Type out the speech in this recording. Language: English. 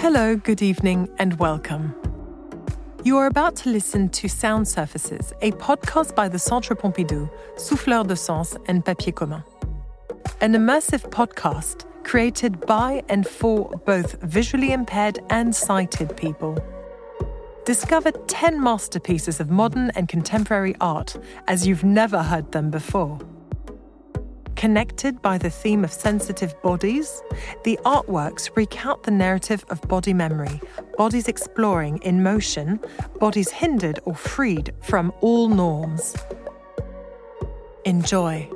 Hello, good evening, and welcome. You are about to listen to Sound Surfaces, a podcast by the Centre Pompidou, Souffleurs de Sens, and Papier Commun. An immersive podcast created by and for both visually impaired and sighted people. Discover 10 masterpieces of modern and contemporary art as you've never heard them before. Connected by the theme of sensitive bodies, the artworks recount the narrative of body memory, bodies exploring in motion, bodies hindered or freed from all norms. Enjoy.